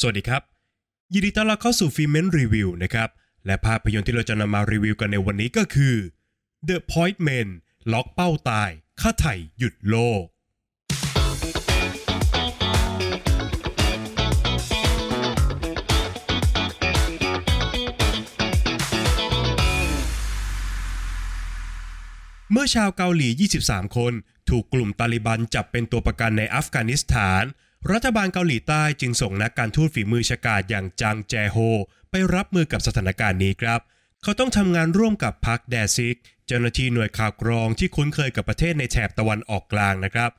สวัสดีครับ ยินดีต้อนรับเข้าสู่ฟิเมนรีวิวนะครับ และภาพยนตร์ที่เราจะนำมารีวิวกันในวันนี้ก็คือ The Point Men ล็อกเป้าตายค่าไถ่หยุดโลก เมื่อชาวเกาหลี 23 คน ถูกกลุ่มตาลิบันจับเป็นตัวประกันในอัฟกานิสถาน รัฐบาลเกาหลีใต้จึงส่งนักการทูตฝีมือฉกาจอย่างจางแจโฮ ไปรับมือกับสถานการณ์นี้ครับ เขาต้องทำงานร่วมกับพักแดซิก เจ้าหน้าที่หน่วยข่าวกรองที่คุ้นเคยกับประเทศในแถบตะวันออกกลางนะครับ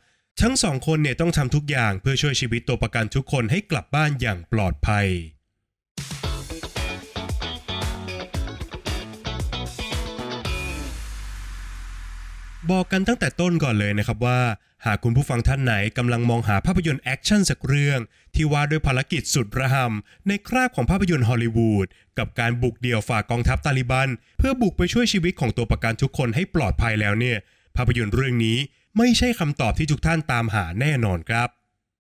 ทั้งสองคนเนี่ยต้องทำทุกอย่างเพื่อช่วยชีวิตตัวประกันทุกคนให้กลับบ้านอย่างปลอดภัยบอกกันตั้งแต่ต้นก่อนเลยนะครับว่า หากคุณผู้ฟังท่านไหนกำลังมองหาภาพยนตร์แอคชั่นสักเรื่อง ที่ว่าด้วยภารกิจสุดระห่ำในคราบของภาพยนตร์ฮอลลีวูดกับการบุกเดี่ยวฝ่ากองทัพตาลิบัน เพื่อบุกไปช่วยชีวิตของตัวประกันทุกคนให้ปลอดภัยแล้วเนี่ย ภาพยนตร์เรื่องนี้ไม่ใช่คำตอบที่ทุกท่านตามหาแน่นอนครับ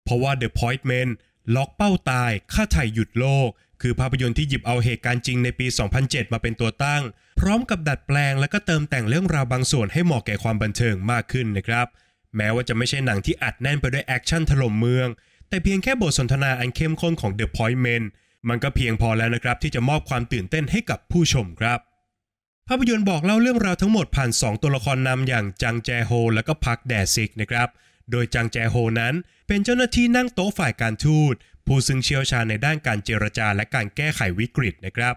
เพราะว่า The Point Men ล็อกเป้าตายค่าไถ่หยุดโลก คือภาพยนตร์ที่หยิบเอาเหตุการณ์จริงในปี 2007 มาเป็นตัวตั้ง พร้อมกับดัดแปลงและก็เติมแต่งเรื่องราวบางส่วนให้เหมาะแก่ความบันเทิงมากขึ้นนะครับ แม้ว่าจะไม่ใช่หนังที่อัดแน่นไปด้วยแอคชั่นถล่มเมือง แต่เพียงแค่บทสนทนาอันเข้มข้นของ The Point Men มันก็เพียงพอแล้วนะครับ ที่จะมอบความตื่นเต้นให้กับผู้ชมครับ ภาพยนตร์บอกเล่าเรื่องราวทั้งหมดผ่าน 2 ตัวละครนำอย่างจังแจโฮ และก็พักแดซิกนะครับ โดยจังแจโฮนั้นเป็นเจ้าหน้าที่นั่งโต๊ะฝ่ายการทูต ผู้ซึ่งเชี่ยวชาญในด้านการเจรจาและการแก้ไขวิกฤตนะครับ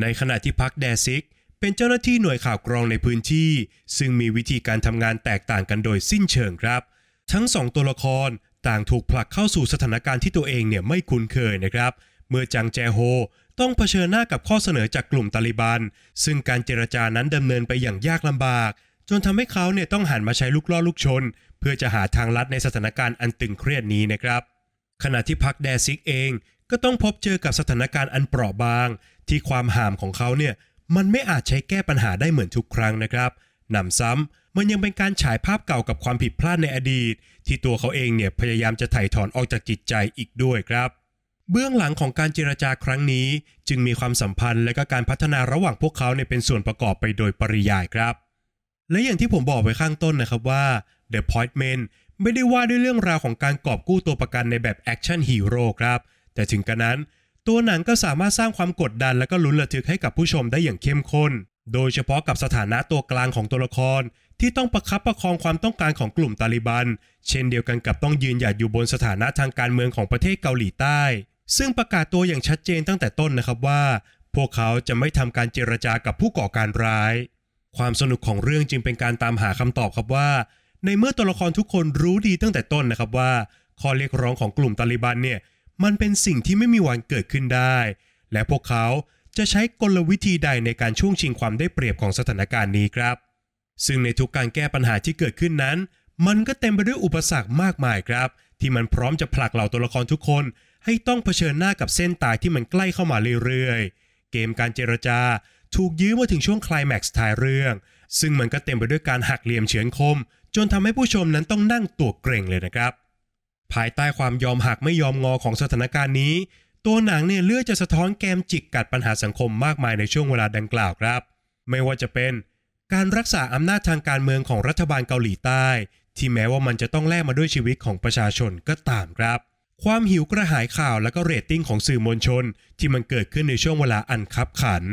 ในขณะที่พักแดซิก เป็นเจ้าหน้าที่หน่วยข่าวกรองในพื้นที่ ซึ่งมีวิธีการทำงานแตกต่างกันโดยสิ้นเชิงครับ ทั้งสองตัวละครต่างถูกผลักเข้าสู่สถานการณ์ที่ตัวเองเนี่ยไม่คุ้นเคยนะครับ เมื่อจังแจโฮต้องเผชิญหน้ากับข้อเสนอจากกลุ่มตาลิบัน ซึ่งการเจรจานั้นดำเนินไปอย่างยากลำบาก จนทำให้เขาเนี่ยต้องหันมาใช้ลูกล่อลูกชน เพื่อจะหาทางลัดในสถานการณ์อันตึงเครียดนี้นะครับ ขณะที่พักแดซิกเองก็ต้องพบเจอกับสถานการณ์อันเปราะบาง ที่ความห่ามของเขาเนี่ย มันไม่อาจใช้แก้ปัญหาได้เหมือนทุกครั้งนะครับหนำซ้ำมันยังเป็นการฉายภาพเก่ากับความผิดพลาดในอดีต ที่ตัวเขาเองเนี่ยพยายามจะไถ่ถอนออกจากจิตใจอีกด้วยครับเบื้องหลังของการเจรจาครั้งนี้ จึงมีความสัมพันธ์และก็การพัฒนาระหว่างพวกเขาเนี่ยเป็นส่วนประกอบไปโดยปริยายครับ และอย่างที่ผมบอกไว้ข้างต้นนะครับว่า The Point Men ไม่ได้ว่าด้วยเรื่องราวของการกอบกู้ตัวประกันในแบบแอคชั่นฮีโร่ครับ แต่ถึงกระนั้น ตัวหนังก็สามารถสร้างความกดดันและก็ลุ้นระทึกให้กับผู้ชมได้อย่างเข้มข้น โดยเฉพาะกับสถานะตัวกลางของตัวละคร ที่ต้องประคับประคองความต้องการของกลุ่มตาลิบัน เช่นเดียวกันกับต้องยืนหยัดอยู่บนสถานะทางการเมืองของประเทศเกาหลีใต้ ซึ่งประกาศตัวอย่างชัดเจนตั้งแต่ต้นนะครับว่า พวกเขาจะไม่ทำการเจรจากับผู้ก่อการร้าย ความสนุกของเรื่องจึงเป็นการตามหาคำตอบครับว่า ในเมื่อตัวละครทุกคนรู้ดีตั้งแต่ต้นนะครับว่าข้อเรียกร้องของกลุ่มตาลิบันเนี่ย มันเป็นสิ่งที่ไม่มีวันเกิดขึ้นได้ และพวกเขาจะใช้กลวิธีใดในการช่วงชิงความได้เปรียบของสถานการณ์นี้ครับ ซึ่งในทุกการแก้ปัญหาที่เกิดขึ้นนั้น มันก็เต็มไปด้วยอุปสรรคมากมายครับ ที่มันพร้อมจะผลักเหล่าตัวละครทุกคน ให้ต้องเผชิญหน้ากับเส้นตายที่มันใกล้เข้ามาเรื่อยๆ เกมการเจรจาถูกยื้อมาถึงช่วงคลายแม็กซ์ท้ายเรื่อง ซึ่งมันก็เต็มไปด้วยการหักเหลี่ยมเฉือนคม จนทำให้ผู้ชมนั้นต้องนั่งตัวเกรงเลยนะครับ ภายใต้ความยอมหักไม่ยอมงอของสถานการณ์นี้ ตัวหนังเนี่ยเลือกจะสะท้อนแกมจิกกัดปัญหาสังคมมากมายในช่วงเวลาดังกล่าวครับ ไม่ว่าจะเป็น การรักษาอำนาจทางการเมืองของรัฐบาลเกาหลีใต้ ที่แม้ว่ามันจะต้องแลกมาด้วยชีวิตของประชาชนก็ตามครับ ความหิวกระหายข่าวและก็เรตติ้งของสื่อมวลชน ที่มันเกิดขึ้นในช่วงเวลาอันคับขัน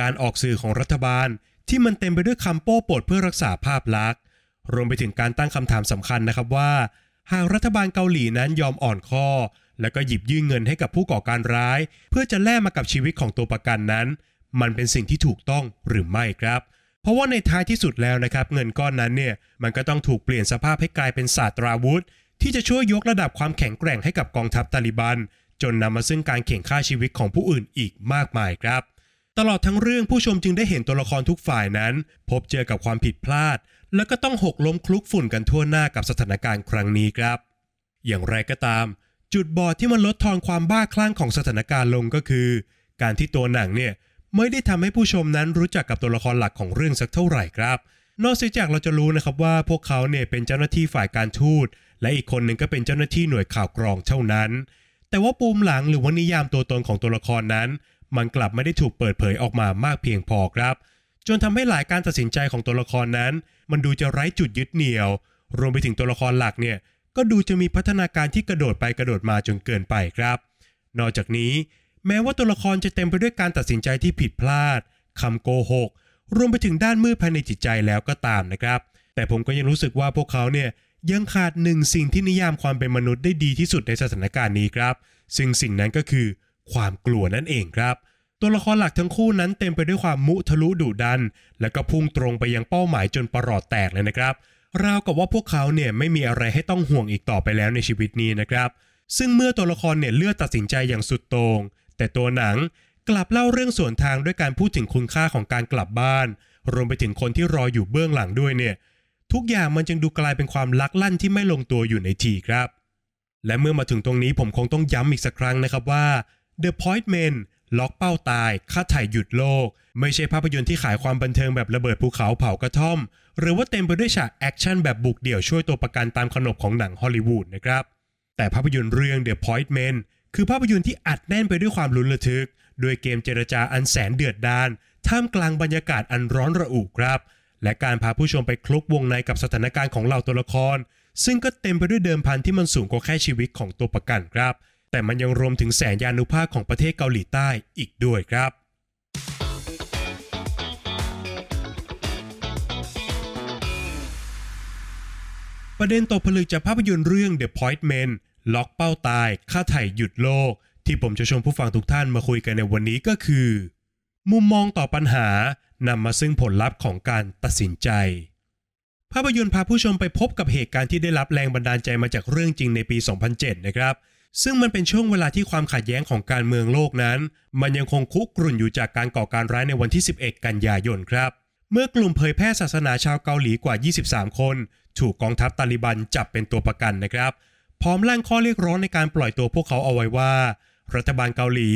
การออกสื่อของรัฐบาลที่มันเต็มไปด้วยคำโป้ปดเพื่อรักษาภาพลักษณ์ รวมไปถึงการตั้งคำถามสำคัญนะครับว่า หากรัฐบาลเกาหลีนั้นยอมอ่อนข้อ แล้วก็หยิบยื่นเงินให้กับผู้ก่อการร้าย เพื่อจะแลกมากับชีวิตของตัวประกันนั้น มันเป็นสิ่งที่ถูกต้องหรือไม่ครับ เพราะว่าในท้ายที่สุดแล้วนะครับ เงินก้อนนั้นเนี่ยมันก็ต้องถูกเปลี่ยนสภาพให้กลายเป็นศาสตราวุธ ที่จะช่วยยกระดับความแข็งแกร่งให้กับกองทัพตาลิบัน จนนำมาซึ่งการเข่งฆ่าชีวิตของผู้อื่นอีกมากมายครับ ตลอดทั้งเรื่องผู้ชมจึงได้เห็นตัวละครทุกฝ่ายนั้น พบเจอกับความผิดพลาด แล้วก็ต้องหกล้มคลุกฝุ่นกันทั่วหน้ากับสถานการณ์ครั้งนี้ครับ อย่างไรก็ตาม จุดบอดที่มันลดทอนความบ้าคลั่งของสถานการณ์ลงก็คือ การที่ตัวหนังเนี่ยไม่ได้ทำให้ผู้ชมนั้นรู้จักกับตัวละครหลักของเรื่องสักเท่าไหร่ครับ นอกจากเราจะรู้นะครับว่าพวกเขาเนี่ยเป็นเจ้าหน้าที่ฝ่ายการทูตและอีกคนหนึ่งก็เป็นเจ้าหน้าที่หน่วยข่าวกรองเท่านั้น แต่ว่าปูมหลังหรือว่านิยามตัวตนของตัวละครนั้น มันกลับไม่ได้ถูกเปิดเผยออกมามากเพียงพอครับ จนทำให้หลายการตัดสินใจของตัวละครนั้น มันดูจะไร้จุดยึดเหนี่ยว รวมไปถึงตัวละครหลักเนี่ยก็ดูจะมีพัฒนาการที่กระโดดไปกระโดดมาจนเกินไปครับ นอกจากนี้ แม้ว่าตัวละครจะเต็มไปด้วยการตัดสินใจที่ผิดพลาดคำโกหก รวมไปถึงด้านมืดภายในจิตใจแล้วก็ตามนะครับ แต่ผมก็ยังรู้สึกว่าพวกเขาเนี่ยยังขาดหนึ่งสิ่งที่นิยามความเป็นมนุษย์ได้ดีที่สุดในสถานการณ์นี้ครับ ซึ่งสิ่งนั้นก็คือความกลัวนั่นเองครับ ตัวละครหลักทั้งคู่นั้นเต็มไปด้วยความมุทะลุดุดัน และก็พุ่งตรงไปยังเป้าหมายจนประหลอดแตกเลยนะครับ ราวกับว่าพวกเขาเนี่ยไม่มีอะไรให้ต้องห่วงอีกต่อไปแล้วในชีวิตนี้นะครับ ซึ่งเมื่อตัวละครเนี่ยเลือกตัดสินใจอย่างสุดโต่งแต่ตัวหนังกลับเล่าเรื่องสวนทางด้วยการพูดถึงคุณค่าของการกลับบ้าน รวมไปถึงคนที่รออยู่เบื้องหลังด้วยเนี่ย ทุกอย่างมันจึงดูกลายเป็นความลักลั่นที่ไม่ลงตัวอยู่ในทีครับ และเมื่อมาถึงตรงนี้ผมคงต้องย้ำอีกสักครั้งนะครับว่า The Point Men ล็อกเป้าตายค่าไถ่หยุดโลก ไม่ใช่ภาพยนตร์ที่ขายความบันเทิงแบบระเบิดภูเขาเผากระท่อม หรือว่าเต็มไปด้วยฉากแอคชั่นแบบบุกเดี่ยวช่วยตัวประกันตามขนบของหนังฮอลลีวูดนะครับแต่ภาพยนตร์เรื่อง The Point Men คือภาพยนตร์ที่อัดแน่นไปด้วยความลุ้นระทึกด้วยเกมเจรจาอันแสนเดือดดาลท่ามกลางบรรยากาศอันร้อนระอุครับ และการพาผู้ชมไปคลุกวงในกับสถานการณ์ของเหล่าตัวละคร ซึ่งก็เต็มไปด้วยเดิมพันที่มันสูงกว่าแค่ชีวิตของตัวประกันครับ แต่มันยังรวมถึงแสนยานุภาพของประเทศเกาหลีใต้อีกด้วยครับ ประเด็นตกผลึกจากภาพยนตร์เรื่อง The Point Men ล็อกเป้าตาย ค่าไถ่หยุดโลก ที่ผมจะชวนผู้ฟังทุกท่านมาคุยกันในวันนี้ก็คือ มุมมองต่อปัญหานำมาซึ่งผลลัพธ์ของการตัดสินใจ ภาพยนตร์พาผู้ชมไปพบกับเหตุการณ์ที่ได้รับแรงบันดาลใจมาจากเรื่องจริงในปี 2007 นะครับ ซึ่งมันเป็นช่วงเวลาที่ความขัดแย้งของการเมืองโลกนั้น มันยังคงคุกรุ่นอยู่จากการก่อการร้ายในวันที่ 11 กันยายนครับ เมื่อกลุ่มเผยแพร่ศาสนาชาวเกาหลีกว่า 23 คน ถูกกองทัพตาลิบันจับเป็นตัวประกันนะครับ พร้อมร่างข้อเรียกร้องในการปล่อยตัวพวกเขาเอาไว้ว่า รัฐบาลเกาหลี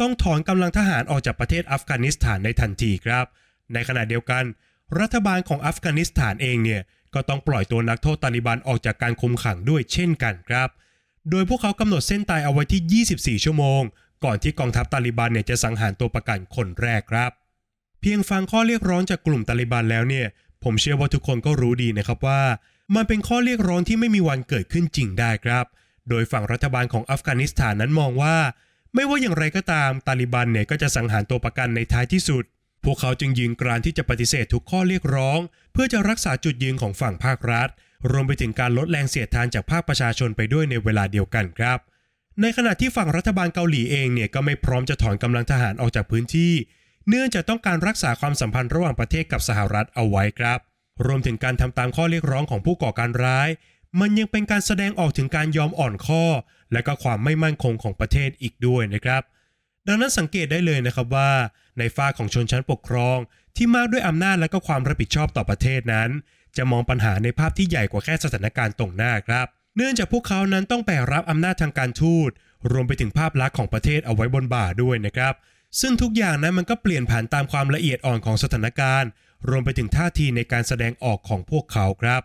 ต้องถอนกำลังทหารออกจากประเทศอัฟกานิสถานในทันทีครับ ในขณะเดียวกัน รัฐบาลของอัฟกานิสถานเองเนี่ยก็ต้องปล่อยตัวนักโทษตาลิบันออกจากการคุมขังด้วยเช่นกันครับ โดยพวกเขากำหนดเส้นตายเอาไว้ที่ 24 ชั่วโมง ก่อนที่กองทัพตาลิบันเนี่ยจะสังหารตัวประกันคนแรกครับ เพียงฟังข้อเรียกร้องจากกลุ่มตาลิบันแล้วเนี่ยผมเชื่อว่าทุกคนก็รู้ดีนะครับว่า มันเป็นข้อเรียกร้องที่ไม่มีวันเกิดขึ้นจริงได้ครับ โดยฝั่งรัฐบาลของอัฟกานิสถานนั้นมองว่า ไม่ว่าอย่างไรก็ตามตาลิบันเนี่ยก็จะสังหารตัวประกันในท้ายที่สุด พวกเขาจึงยืนกรานที่จะปฏิเสธทุกข้อเรียกร้อง เพื่อจะรักษาจุดยืนของฝั่งภาครัฐ รวมไปถึงการลดแรงเสียดทานจากภาคประชาชนไปด้วยในเวลาเดียวกันครับ ในขณะที่ฝั่งรัฐบาลเกาหลีเองเนี่ยก็ไม่พร้อมจะถอนกำลังทหารออกจากพื้นที่ เนื่องจากต้องการรักษาความสัมพันธ์ระหว่างประเทศกับสหรัฐเอาไว้ครับ รวมถึงการทำตามข้อเรียกร้องของผู้ก่อการร้าย มันยังเป็นการแสดงออกถึงการยอมอ่อนข้อ และก็ความไม่มั่นคงของประเทศอีกด้วยนะครับ ดังนั้นสังเกตได้เลยนะครับว่า ในฝ้าของชนชั้นปกครอง ที่มากด้วยอำนาจและก็ความรับผิดชอบต่อประเทศนั้น จะมองปัญหาในภาพที่ใหญ่กว่าแค่สถานการณ์ตรงหน้าครับ เนื่องจากพวกเขานั้นต้องแบกรับอำนาจทางการทูต รวมไปถึงภาพลักษณ์ของประเทศเอาไว้บนบ่าด้วยนะครับ ซึ่งทุกอย่างนั้นมันก็เปลี่ยนผ่านตามความละเอียดอ่อนของสถานการณ์ รวมไปถึงท่าทีในการแสดงออกของพวกเขาครับ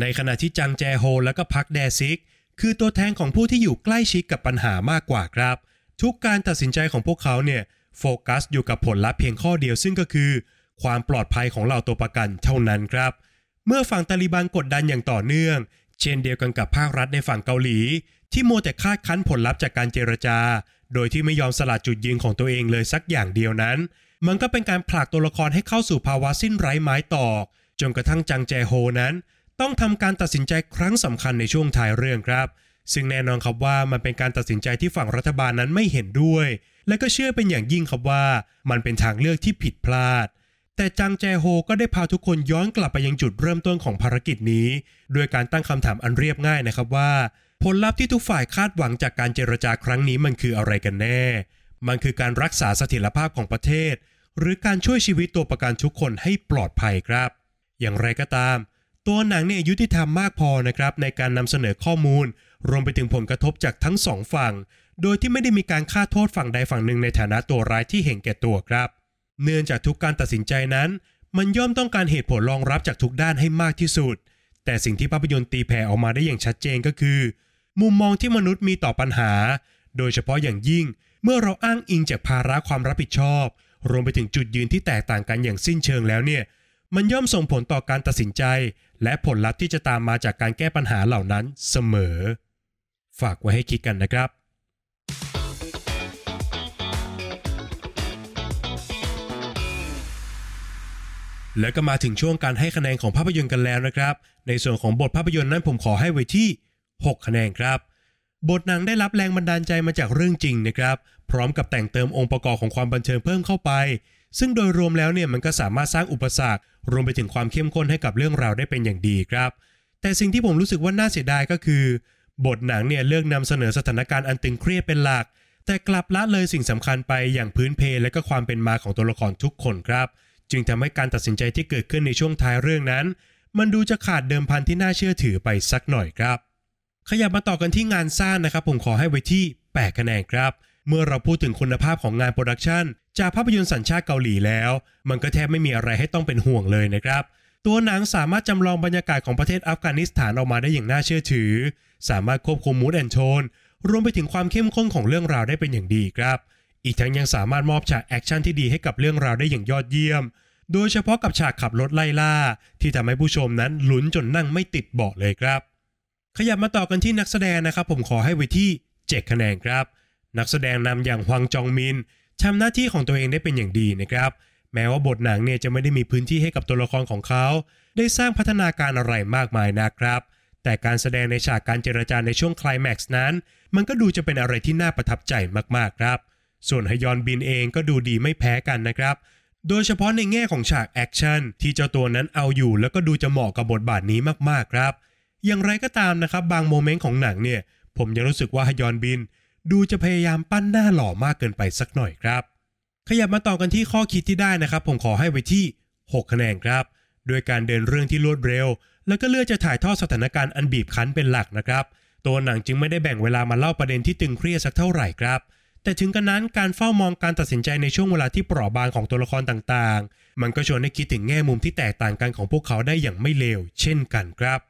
ในขณะที่จังแจโฮและก็พักแดซิก คือตัวแทนของผู้ที่อยู่ใกล้ชิดกับปัญหามากกว่าครับ ทุกการตัดสินใจของพวกเขาเนี่ยโฟกัสอยู่กับผลลัพธ์เพียงข้อเดียวซึ่งก็คือ ความปลอดภัยของเหล่าตัวประกันเท่านั้นครับ เมื่อฝั่งตาลิบันกดดันอย่างต่อเนื่อง เช่นเดียวกันกับภาครัฐในฝั่งเกาหลี ที่โมวแต่คาดคั้นผลลัพธ์จากการเจรจา โดยที่ไม่ยอมสละจุดยืนของตัวเองเลยสักอย่างเดียวนั้น มันก็เป็นการผลักตัวละครให้เข้าสู่ภาวะสิ้นไร้ไม้ตอกจนกระทั่งจังแจโฮนั้น ต้องทำการตัดสินใจครั้งสำคัญในช่วงท้ายเรื่องครับ ซึ่งแน่นอนครับว่ามันเป็นการตัดสินใจที่ฝั่งรัฐบาลนั้นไม่เห็นด้วย และก็เชื่อเป็นอย่างยิ่งครับว่ามันเป็นทางเลือกที่ผิดพลาด แต่จังแจโฮก็ได้พาทุกคนย้อนกลับไปยังจุดเริ่มต้นของภารกิจนี้ ด้วยการตั้งคำถามอันเรียบง่ายนะครับว่า ผลลัพธ์ที่ทุกฝ่ายคาดหวังจากการเจรจาครั้งนี้มันคืออะไรกันแน่ มันคือการรักษาเสถียรภาพของประเทศ หรือการช่วยชีวิตตัวประกันทุกคนให้ปลอดภัยครับ อย่างไรก็ตาม ตัวหนังเนี่ยยุติธรรมมากพอนะครับในการนำเสนอข้อมูล รวมไปถึงผลกระทบจากทั้งสองฝั่ง โดยที่ไม่ได้มีการฆ่าโทษฝั่งใดฝั่งหนึ่งในฐานะตัวร้ายที่เห็นแก่ตัวครับ เนื่องจากทุกการตัดสินใจนั้น มันย่อมต้องการเหตุผลรองรับจากทุกด้านให้มากที่สุด แต่สิ่งที่ภาพยนตร์ตีแผ่ออกมาได้อย่างชัดเจนก็คือ มุมมองที่มนุษย์มีต่อปัญหา โดยเฉพาะอย่างยิ่ง เมื่อเราอ้างอิงจากภาระความรับผิดชอบ รวมไปถึงจุดยืนที่แตกต่างกันอย่างสิ้นเชิงแล้วเนี่ยมันย่อมส่งผลต่อการตัดสินใจ และผลลัพธ์ที่จะตามมาจากการแก้ปัญหาเหล่านั้นเสมอ ฝากไว้ให้คิดกันนะครับแล้วก็มาถึงช่วงการให้คะแนนของภาพยนตร์กันแล้วนะครับ ในส่วนของบทภาพยนตร์นั้นผมขอให้ไว้ที่ 6 คะแนนครับ บทหนังได้รับแรงบันดาลใจมาจากเรื่องจริงนะครับ พร้อมกับแต่งเติมองค์ประกอบของความบันเทิงเพิ่มเข้าไป ซึ่งโดยรวมแล้วเนี่ยมันก็สามารถสร้างอุปสรรค รวมไปถึงความเข้มข้นให้กับเรื่องราวได้เป็นอย่างดีครับ แต่สิ่งที่ผมรู้สึกว่าน่าเสียดายก็คือ บทหนังเนี่ยเลือกนำเสนอสถานการณ์อันตึงเครียดเป็นหลัก แต่กลับละเลยสิ่งสำคัญไปอย่างพื้นเพและก็ความเป็นมาของตัวละครทุกคนครับ จึงทำให้การตัดสินใจที่เกิดขึ้นในช่วงท้ายเรื่องนั้น มันดูจะขาดเดิมพันที่น่าเชื่อถือไปสักหน่อยครับ ขยับมาต่อกันที่งานสร้างนะครับ ผมขอให้ไว้ที่8คะแนนครับ เมื่อเราพูดถึงคุณภาพของงานโปรดักชันจากภาพยนตร์สัญชาติเกาหลีแล้ว มันก็แทบไม่มีอะไรให้ต้องเป็นห่วงเลยนะครับ ตัวหนังสามารถจำลองบรรยากาศของประเทศอัฟกานิสถานออกมาได้อย่างน่าเชื่อถือ สามารถควบคุม mood and tone รวมไปถึงความเข้มข้นของเรื่องราวได้เป็นอย่างดีครับ อีกทั้งยังสามารถมอบฉากแอคชั่นที่ดีให้กับเรื่องราวได้อย่างยอดเยี่ยม โดยเฉพาะกับฉากขับรถไล่ล่า ที่ทำให้ผู้ชมนั้นลุ้นจนนั่งไม่ติดเบาะเลยครับ ขยับมาต่อกันที่นักแสดงนะครับ ผมขอให้ไว้ที่7คะแนนครับ นักแสดงนำอย่างฮวังจองมินทำหน้าที่ของตัวเองได้เป็นอย่างดีนะครับ แม้ว่าบทหนังเนี่ยจะไม่ได้มีพื้นที่ให้กับตัวละครของเขา ได้สร้างพัฒนาการอะไรมากมายนะครับ แต่การแสดงในฉากการเจรจาในช่วงคลายแม็กซ์นั้น มันก็ดูจะเป็นอะไรที่น่าประทับใจมากๆครับ ส่วนฮยอนบินเองก็ดูดีไม่แพ้กันนะครับ โดยเฉพาะในแง่ของฉากแอคชั่นที่เจ้าตัวนั้นเอาอยู่ แล้วก็ดูจะเหมาะกับบทบาทนี้มากๆครับ อย่างไรก็ตามนะครับบาง moment ของหนังเนี่ย ผมยังรู้สึกว่าฮยอนบิน ดูจะพยายามปั้นหน้าหล่อมากเกินไปสักหน่อยครับ ขยับมาต่อกันที่ข้อคิดที่ได้นะครับ ผมขอให้ไว้ที่ 6 คะแนนครับ ด้วยการเดินเรื่องที่รวดเร็ว แล้วก็เลือกจะถ่ายทอดสถานการณ์อันบีบคั้นเป็นหลักนะครับ ตัวหนังจึงไม่ได้แบ่งเวลามาเล่าประเด็นที่ตึงเครียดสักเท่าไหร่ครับ แต่ถึงกันนั้นการเฝ้ามองการตัดสินใจในช่วงเวลาที่เปราะบางของตัวละครต่างๆ มันก็ชวนให้คิดถึงแง่มุมที่แตกต่างกันของพวกเขาได้อย่างไม่เลวเช่นกันครับ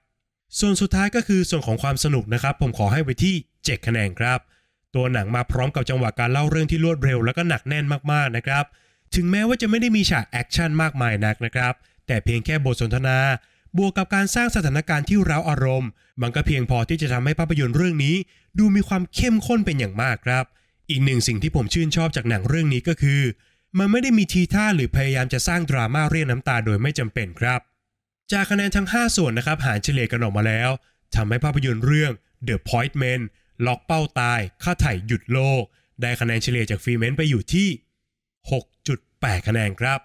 ส่วนสุดท้ายก็คือส่วนของความสนุกนะครับ ผมขอให้ไว้ที่7คะแนนครับ ตัวหนังมาพร้อมกับจังหวะการเล่าเรื่องที่รวดเร็ว แล้วก็หนักแน่นมากๆนะครับ ถึงแม้ว่าจะไม่ได้มีฉากแอคชั่นมากมายนักนะครับ แต่เพียงแค่บทสนทนา บวกกับการสร้างสถานการณ์ที่เร้าอารมณ์ มันก็เพียงพอที่จะทำให้ภาพยนตร์เรื่องนี้ ดูมีความเข้มข้นเป็นอย่างมากครับ อีกหนึ่งสิ่งที่ผมชื่นชอบจากหนังเรื่องนี้ก็คือ มันไม่ได้มีทีท่าหรือพยายามจะสร้างดราม่าเรียกน้ำตาโดยไม่จำเป็นครับ จากคะแนนทั้ง 5 ส่วนนะครับหารเฉลี่ยกันออกมาแล้วทำให้ภาพยนตร์เรื่อง The Point Men ล็อกเป้าตายค่าไถ่หยุดโลก ได้คะแนนเฉลี่ยจากฟรีเมนต์ไปอยู่ที่ 6.8 คะแนนครับ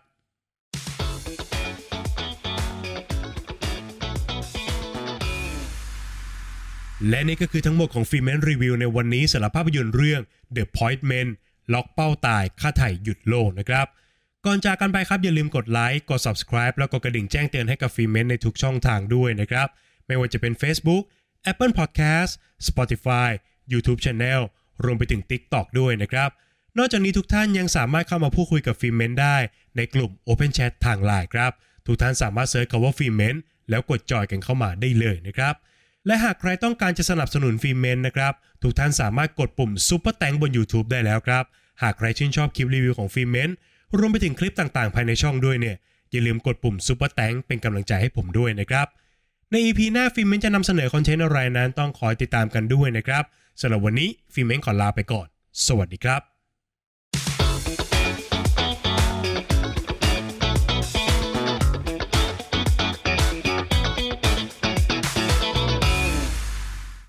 และนี่ก็คือทั้งหมดของฟรีเมนรีวิวในวันนี้สำหรับภาพยนตร์เรื่อง The Point Men ล็อกเป้าตายค่าไถ่หยุดโลกนะครับ ก่อนจากกันไปครับอย่าลืมกดไลค์กด subscribe แล้วก็กระดิ่งแจ้งเตือนให้กับฟรีเมนในทุกช่องทางด้วยนะครับ ไม่ว่าจะเป็น Facebook Apple Podcast Spotify YouTube Channel รวมไปถึง TikTok ด้วยนะครับ นอกจากนี้ทุกท่านยังสามารถเข้ามาพูดคุยกับฟิเมนได้ในกลุ่ม Open Chat ทางไลน์ครับ ทุกท่านสามารถ search คำว่าฟิเมนแล้วกดจอยกันเข้ามาได้เลยนะครับ และหากใครต้องการจะสนับสนุนฟิเมนนะครับ ทุกท่านสามารถกดปุ่ม Super Thanks บน YouTube ได้แล้วครับ หากใครชื่นชอบคลิปรีวิวของฟิเมนรวมไปถึงคลิปต่างๆ ภายในช่องด้วยเนี่ย อย่าลืมกดปุ่ม Super Thanks เป็นกำลังใจให้ผมด้วยนะครับ ใน EP หน้าฟิเมนจะนำเสนอคอนเทนต์อะไรนั้นต้องคอยติดตามกันด้วยนะครับสำหรับวันนี้ฟิเมนขอลาไปก่อน สวัสดีครับ